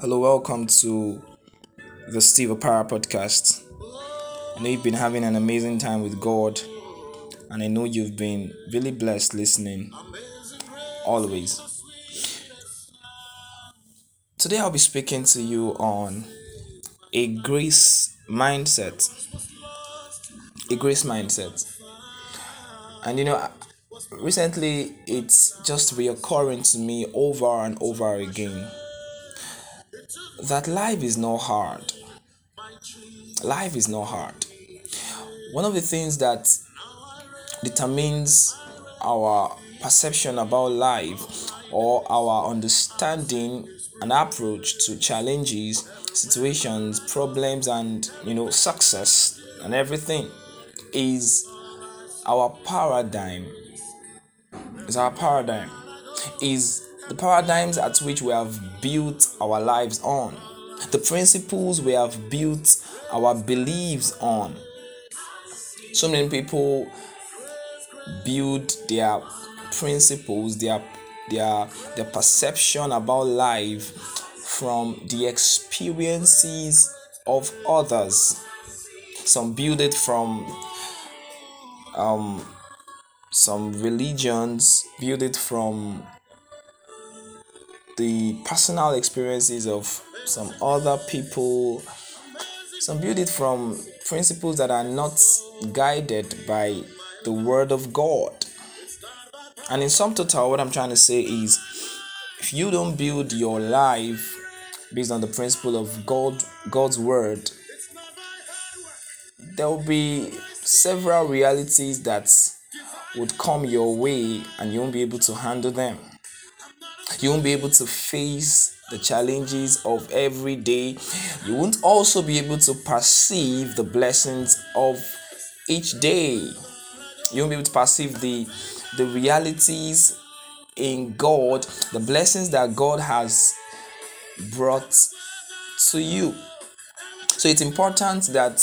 Hello, welcome to the Steve Opara podcast. I know you've been having an amazing time with God, and I know you've been really blessed listening always. Today, I'll be speaking to you on a grace mindset. A grace mindset. And you know, recently it's just reoccurring to me over and over again that life is not hard. Life is not hard. One of the things that determines our perception about life or our understanding and approach to challenges, situations, problems, and you know, success and everything is our paradigm. Is our paradigm. Is the paradigms at which we have built our lives on, the principles we have built our beliefs on. So many people build their principles, their their their perception about life from the experiences of others. Some build it from um, some religions, build it from the personal experiences of some other people. Some build it from principles that are not guided by the Word of God. And in some total, what I'm trying to say is if you don't build your life based on the principle of God, God's Word, there will be several realities that would come your way and you won't be able to handle them. You won't be able to face the challenges of every day. You won't also be able to perceive the blessings of each day. You won't be able to perceive the the realities in God, the blessings that God has brought to you. So it's important that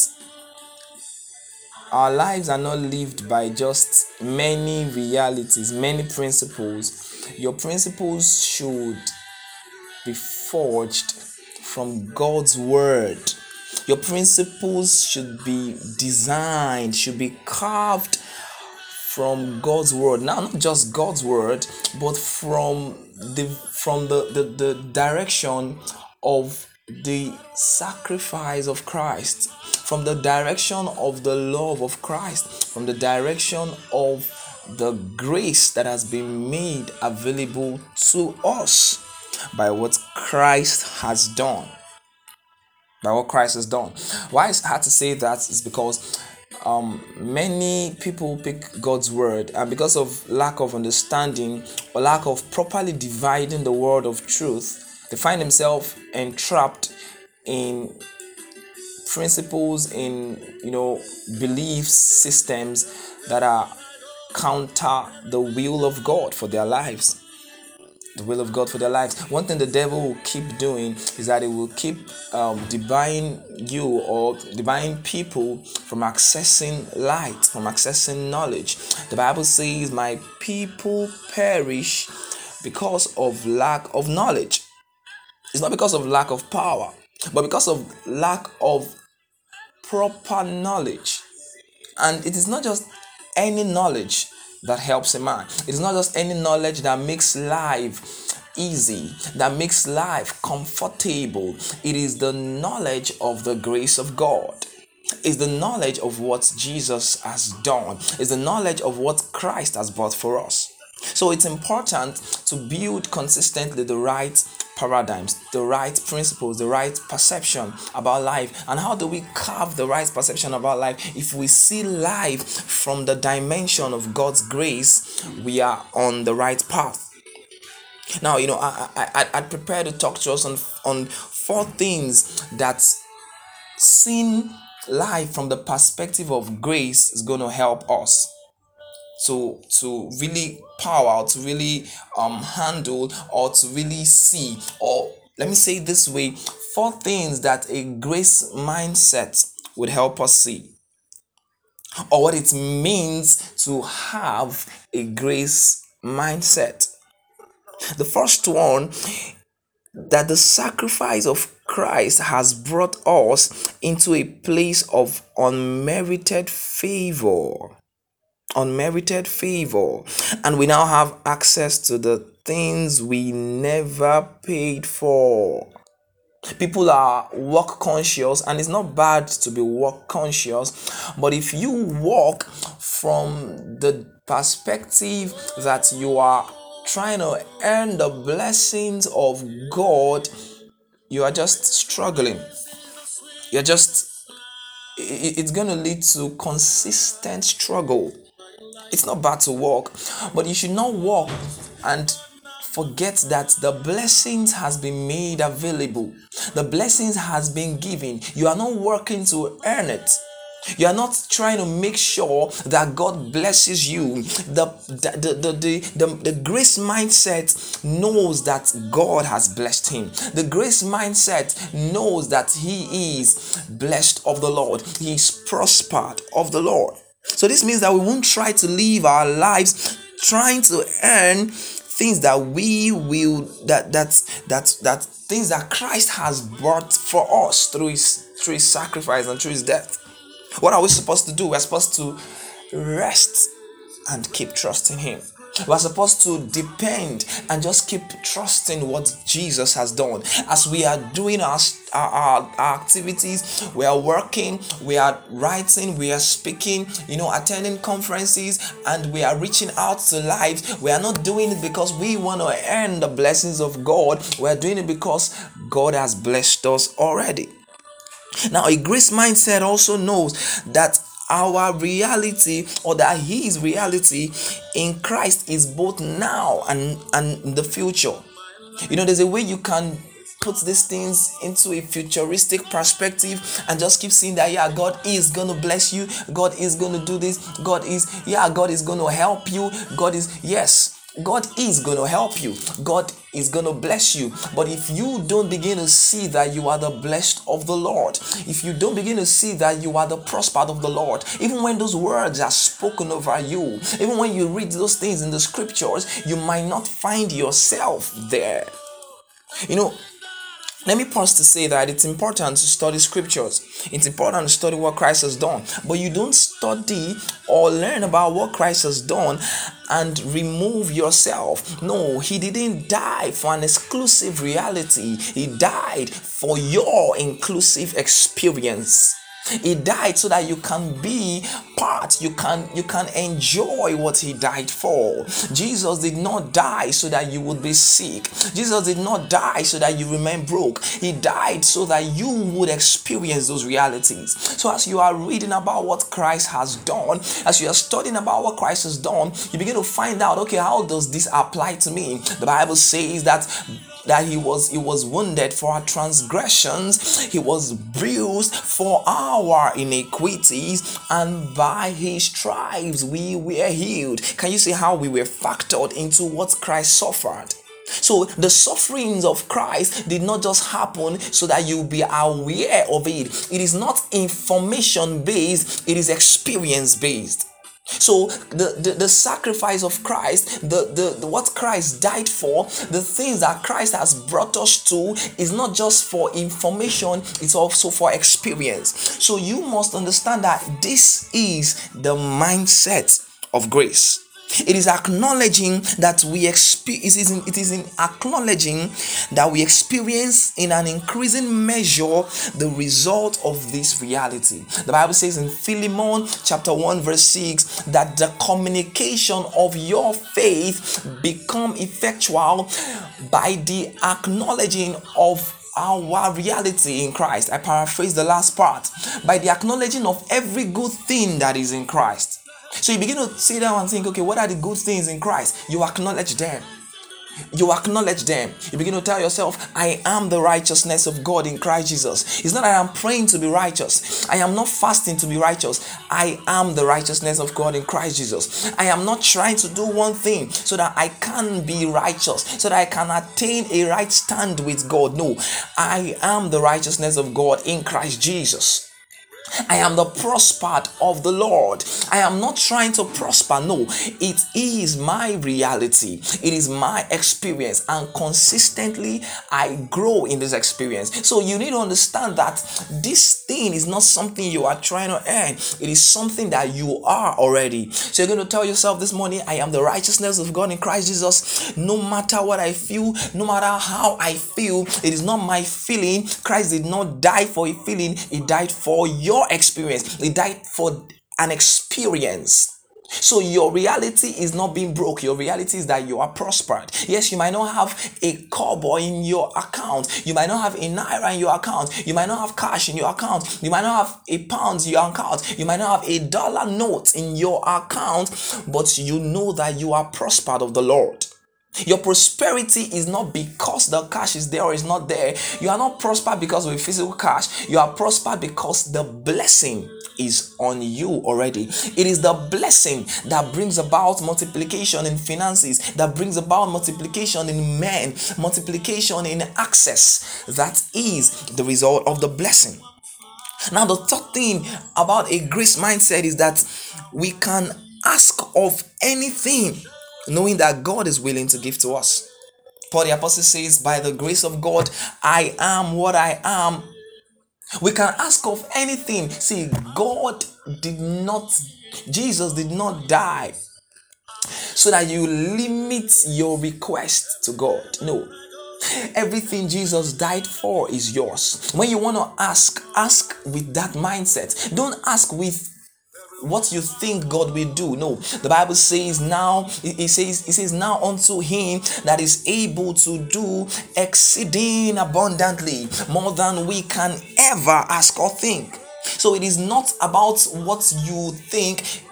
our lives are not lived by just many realities, many principles. Your principles should be forged from God's word. Your principles should be designed, should be carved from God's word. Now, not just God's word, but from the from the, the, the direction of the sacrifice of Christ, from the direction of the love of Christ, from the direction of the grace that has been made available to us by what Christ has done. By what Christ has done. Why it's hard to say that is because um, many people pick God's word, and because of lack of understanding or lack of properly dividing the word of truth, they find themselves entrapped in principles, in you know belief systems that are counter the will of God for their lives the will of God for their lives. One thing the devil will keep doing is that it will keep um, denying you or denying people from accessing light, from accessing knowledge. The Bible says, My people perish because of lack of knowledge. It's not because of lack of power, but because of lack of proper knowledge. And it is not just any knowledge that helps a man. It is not just any knowledge that makes life easy, that makes life comfortable. It is the knowledge of the grace of God. Is the knowledge of what Jesus has done, is the knowledge of what Christ has bought for us. So it's important to build consistently the right paradigms, the right principles, the right perception about life. And how do we carve the right perception about life? If we see life from the dimension of God's grace, we are on the right path. Now, you know, I, I, I, prepare to talk to us on, on four things that seeing life from the perspective of grace is going to help us to to really power to really um handle or to really see or let me say this way four things that a grace mindset would help us see or what it means to have a grace mindset the first one that the sacrifice of Christ has brought us into a place of unmerited favor. Unmerited favor. And we now have access to the things we never paid for. People are work conscious, and it's not bad to be work conscious, but if you walk from the perspective that you are trying to earn the blessings of God, you are just struggling. You're just, it's going to lead to consistent struggle. It's not bad to walk, but you should not walk and forget that the blessings has been made available the blessings has been given you are not working to earn it you are not trying to make sure that God blesses you. The, the, the, the, the, the, grace mindset knows that God has blessed him. The grace mindset knows that he is blessed of the Lord. He is prospered of the Lord. So this means that we won't try to live our lives trying to earn things that we will that that that that things that Christ has brought for us through his through his sacrifice and through his death. What are we supposed to do? We're supposed to rest and keep trusting him. We're supposed to depend and just keep trusting what Jesus has done. As we are doing our, our, our, activities, we are working, we are writing, we are speaking, you know, attending conferences, and we are reaching out to lives. We are not doing it because we want to earn the blessings of God. We are doing it because God has blessed us already. Now, a grace mindset also knows that our reality or that his reality in Christ is both now and and the future. You know, there's a way you can put these things into a futuristic perspective and just keep seeing that yeah god is gonna bless you. God is gonna do this. God is yeah god is gonna help you. God is yes God is going to help you. God is going to bless you. But if you don't begin to see that you are the blessed of the Lord, if you don't begin to see that you are the prospered of the Lord, even when those words are spoken over you, even when you read those things in the scriptures, you might not find yourself there. You know, let me pause to say that it's important to study scriptures. It's important to study what Christ has done. But you don't study or learn about what Christ has done and remove yourself. No, He didn't die for an exclusive reality, He died for your inclusive experience. He died so that you can be part, you can you can enjoy what he died for. Jesus did not die so that you would be sick. Jesus did not die so that you remain broke. He died so that you would experience those realities. So as you are reading about what Christ has done, as you are studying about what Christ has done, you begin to find out, okay, how does this apply to me? The Bible says that that he was he was wounded for our transgressions he was bruised for our iniquities and by his stripes we were healed can you see how we were factored into what christ suffered so the sufferings of Christ did not just happen so that you be aware of it. It is not information based, it is experience based. So the, the, the sacrifice of Christ, the, the, the what Christ died for, the things that Christ has brought us to is not just for information, it's also for experience. So you must understand that this is the mindset of grace. It is acknowledging that we experience, it is, in, it is in acknowledging that we experience in an increasing measure the result of this reality. The Bible says in Philemon chapter 1 verse 6 that the communication of your faith become effectual by the acknowledging of our reality in Christ. I paraphrase the last part by the acknowledging of every good thing that is in Christ. So you begin to sit down and think, okay, what are the good things in Christ? You acknowledge them. You acknowledge them. You begin to tell yourself, I am the righteousness of God in Christ Jesus. It's not that I'm praying to be righteous. I am not fasting to be righteous. I am the righteousness of God in Christ Jesus. I am not trying to do one thing so that I can be righteous, so that I can attain a right stand with God. No, I am the righteousness of God in Christ Jesus. I am the prospered of the Lord. I am not trying to prosper. No, it is my reality. It is my experience. And consistently, I grow in this experience. So you need to understand that this thing is not something you are trying to earn, it is something that you are already. So you're going to tell yourself this morning, I am the righteousness of God in Christ Jesus. No matter what I feel, no matter how I feel, it is not my feeling. Christ did not die for a feeling, He died for your experience. He died for an experience. So your reality is not being broke. Your reality is that you are prospered. Yes, you might not have a kobo in your account. You might not have a naira in your account. You might not have cash in your account. You might not have a pound in your account. You might not have a dollar note in your account, but you know that you are prospered of the Lord. Your prosperity is not because the cash is there or is not there. You are not prospered because of physical cash. You are prospered because the blessing is on you already. It is the blessing that brings about multiplication in finances, that brings about multiplication in men, multiplication in access. That is the result of the blessing. Now, the third thing about a grace mindset is that we can ask of anything knowing that God is willing to give to us. Paul the Apostle says, By the grace of God, I am what I am. We can ask of anything. See, God did not, Jesus did not die so that you limit your request to God. No. Everything Jesus died for is yours. When you want to ask, ask with that mindset. Don't ask with what you think God will do. No, the Bible says now, it says, it says now unto him that is able to do exceeding abundantly more than we can ever ask or think. So it is not about what you think.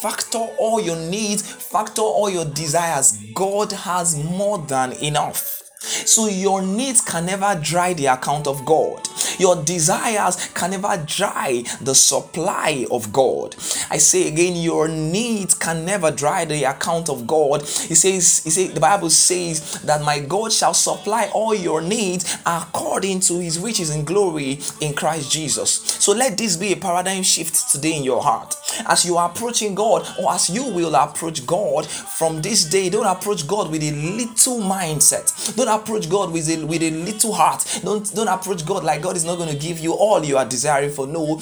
Factor all your needs, factor all your desires. God has more than enough. So your needs can never dry the account of God. Your desires can never dry the supply of God. I say again, your needs can never dry the account of God. He says, He says, the Bible says that my God shall supply all your needs according to his riches and glory in Christ Jesus. So let this be a paradigm shift today in your heart. As you are approaching God, or as you will approach God from this day, don't approach God with a little mindset. Don't approach God with a with a little heart. Don't don't approach God like God is not going to give you all you are desiring for. No,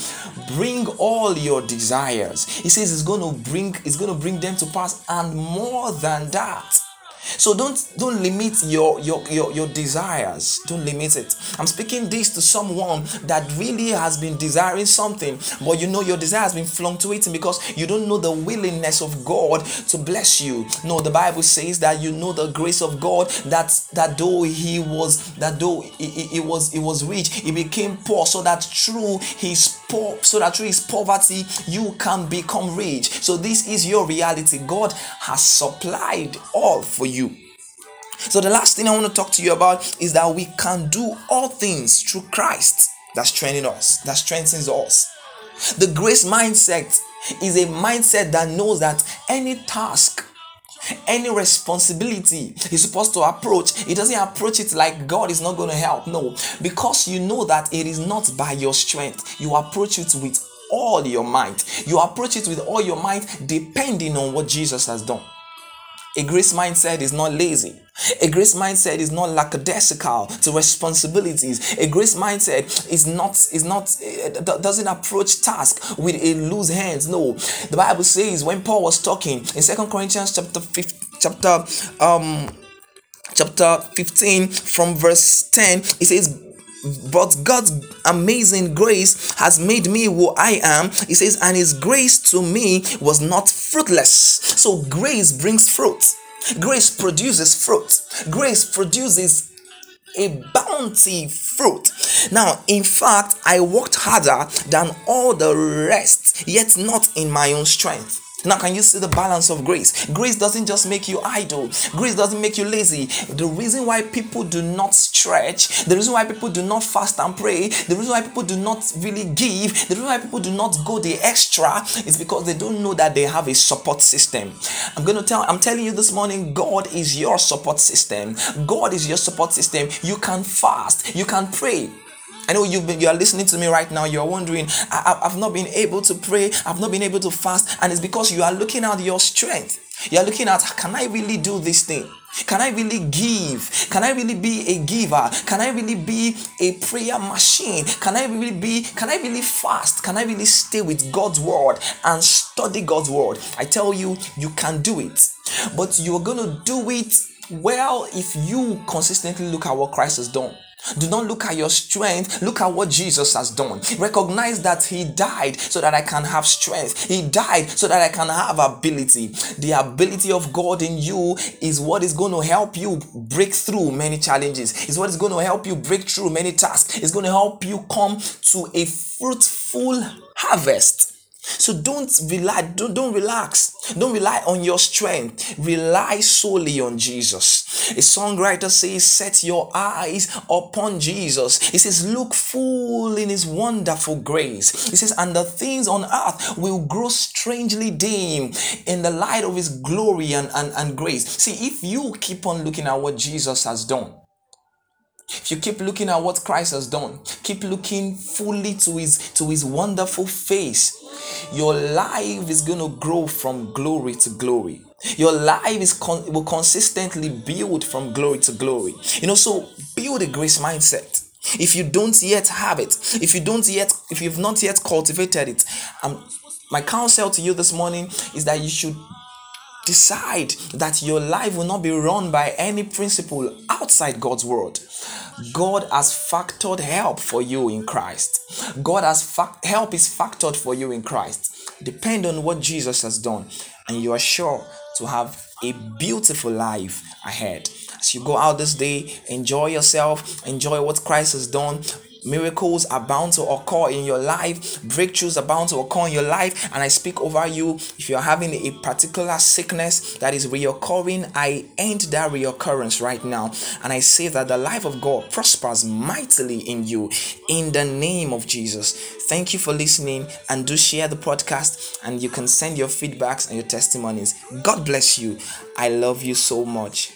bring all your desires. He says it's going to bring it's going to bring them to pass and more than that. So don't don't limit your, your your your desires. Don't limit it. I'm speaking this to someone that really has been desiring something, but you know your desire has been fluctuating because you don't know the willingness of God to bless you. No, the Bible says that you know the grace of God that that though he was that though he, he, he was he was rich, he became poor so that through his poor so that through his poverty you can become rich. So this is your reality. God has supplied all for you. So, the last thing I want to talk to you about is that we can do all things through Christ that strengthens us, that strengthens us. The grace mindset is a mindset that knows that any task any responsibility he's supposed to approach he doesn't approach it like god is not going to help. No because you know that it is not by your strength. You approach it with all your might. You approach it with all your might depending on what jesus has done. A grace mindset is not lazy. A grace mindset is not lackadaisical to responsibilities. A grace mindset is not is not eh, doesn't approach task with a loose hands. No, the Bible says when Paul was talking in Second Corinthians chapter 5, chapter um chapter 15 from verse 10, it says but God's amazing grace has made me who I am. He says, and His grace to me was not fruitless. So, grace brings fruit. Grace produces fruit. Grace produces a bounty fruit. Now, in fact, I worked harder than all the rest, yet not in my own strength. Now, can you see the balance of grace? Grace doesn't just make you idle, grace doesn't make you lazy. The reason why people do not stretch, the reason why people do not fast and pray, the reason why people do not really give, the reason why people do not go the extra is because they don't know that they have a support system. I'm going to tell, I'm telling you this morning, God is your support system. God is your support system. You can fast, you can pray. I know been, you are listening to me right now. You are wondering, I, have not been able to pray. I've not been able to fast, and it's because you are looking at your strength. You are looking at, can I really do this thing? Can I really give? Can I really be a giver? Can I really be a prayer machine? Can I really be, can I really fast? Can I really stay with God's word and study God's word? I tell you, you can do it. But you're going to do it well if you consistently look at what Christ has done. Do not look at your strength. Look at what Jesus has done. Recognize that He died so that I can have strength. He died so that I can have ability. The ability of God in you is what is going to help you break through many challenges. Is what is going to help you break through many tasks. It's going to help you come to a fruitful harvest. So don't rely, don't, don't relax. Don't rely on your strength. Rely solely on Jesus. A songwriter says, Set your eyes upon Jesus. He says, Look full in his wonderful grace. He says, And the things on earth will grow strangely dim in the light of his glory and, and, and grace. See, if you keep on looking at what Jesus has done, if you keep looking at what Christ has done, keep looking fully to his to his wonderful face, your life is going to grow from glory to glory. Your life is con- will consistently build from glory to glory. You know, so build a grace mindset. If you don't yet have it, if you don't yet, if you've not yet cultivated it, um, my counsel to you this morning is that you should decide that your life will not be run by any principle outside God's word. God has factored help for you in Christ. God has fa- help is factored for you in Christ. Depend on what Jesus has done, and you are sure to have a beautiful life ahead. As you go out this day, enjoy yourself, enjoy what Christ has done, Miracles are bound to occur in your life, breakthroughs are bound to occur in your life. And I speak over you if you're having a particular sickness that is reoccurring, I end that reoccurrence right now. And I say that the life of God prospers mightily in you in the name of Jesus. Thank you for listening and do share the podcast. And you can send your feedbacks and your testimonies. God bless you. I love you so much.